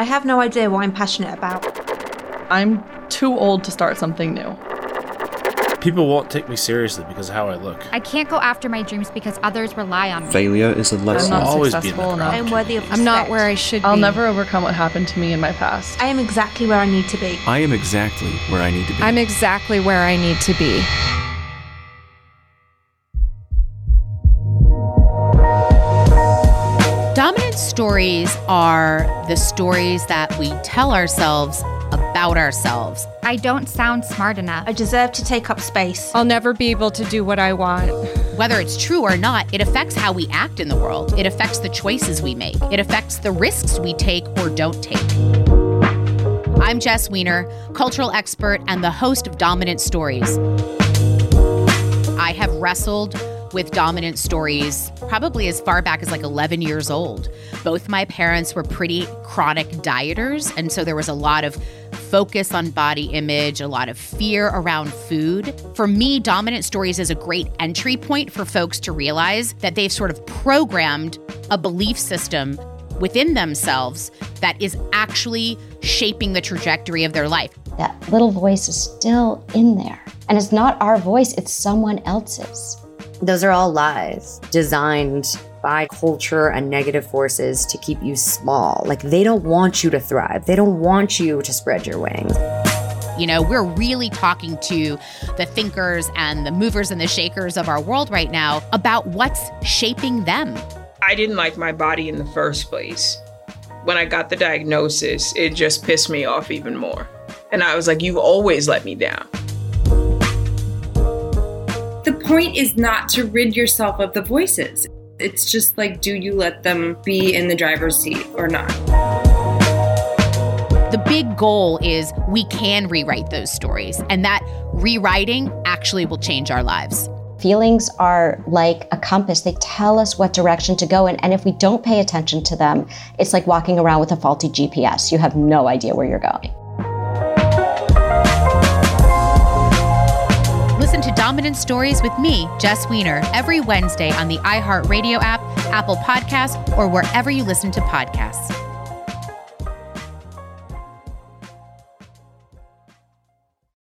I have no idea what I'm passionate about. I'm too old to start something new. People won't take me seriously because of how I look. I can't go after my dreams because others rely on me. Failure is a lesson. I'm not always be successful crowd. I'm worthy of respect. I'm not where I should be. I'll be. never overcome what happened to me in my past. I am exactly where I need to be. I am exactly where I need to be. I'm exactly where I need to be. Dominant stories are the stories that we tell ourselves about ourselves. I don't sound smart enough. I deserve to take up space. I'll never be able to do what I want. Whether it's true or not, it affects how we act in the world. It affects the choices we make. It affects the risks we take or don't take. I'm Jess Weiner, cultural expert and the host of Dominant Stories. I have wrestled with dominant stories probably as far back as like 11 years old. Both my parents were pretty chronic dieters, and so there was a lot of focus on body image, a lot of fear around food. For me, dominant stories is a great entry point for folks to realize that they've sort of programmed a belief system within themselves that is actually shaping the trajectory of their life. that little voice is still in there. And it's not our voice, it's someone else's. Those are all lies designed by culture and negative forces to keep you small. Like they don't want you to thrive. They don't want you to spread your wings. You know, we're really talking to the thinkers and the movers and the shakers of our world right now about what's shaping them. I didn't like my body in the first place. When I got the diagnosis, it just pissed me off even more. And I was like, You've always let me down. The point is not to rid yourself of the voices. It's just like, do you let them be in the driver's seat or not? The big goal is we can rewrite those stories, and that rewriting actually will change our lives. Feelings are like a compass. They tell us what direction to go in. And if we don't pay attention to them, it's like walking around with a faulty GPS. You have no idea where you're going. To Dominant Stories with me, Jess Weiner, every Wednesday on the iHeartRadio app, Apple Podcasts, or wherever you listen to podcasts.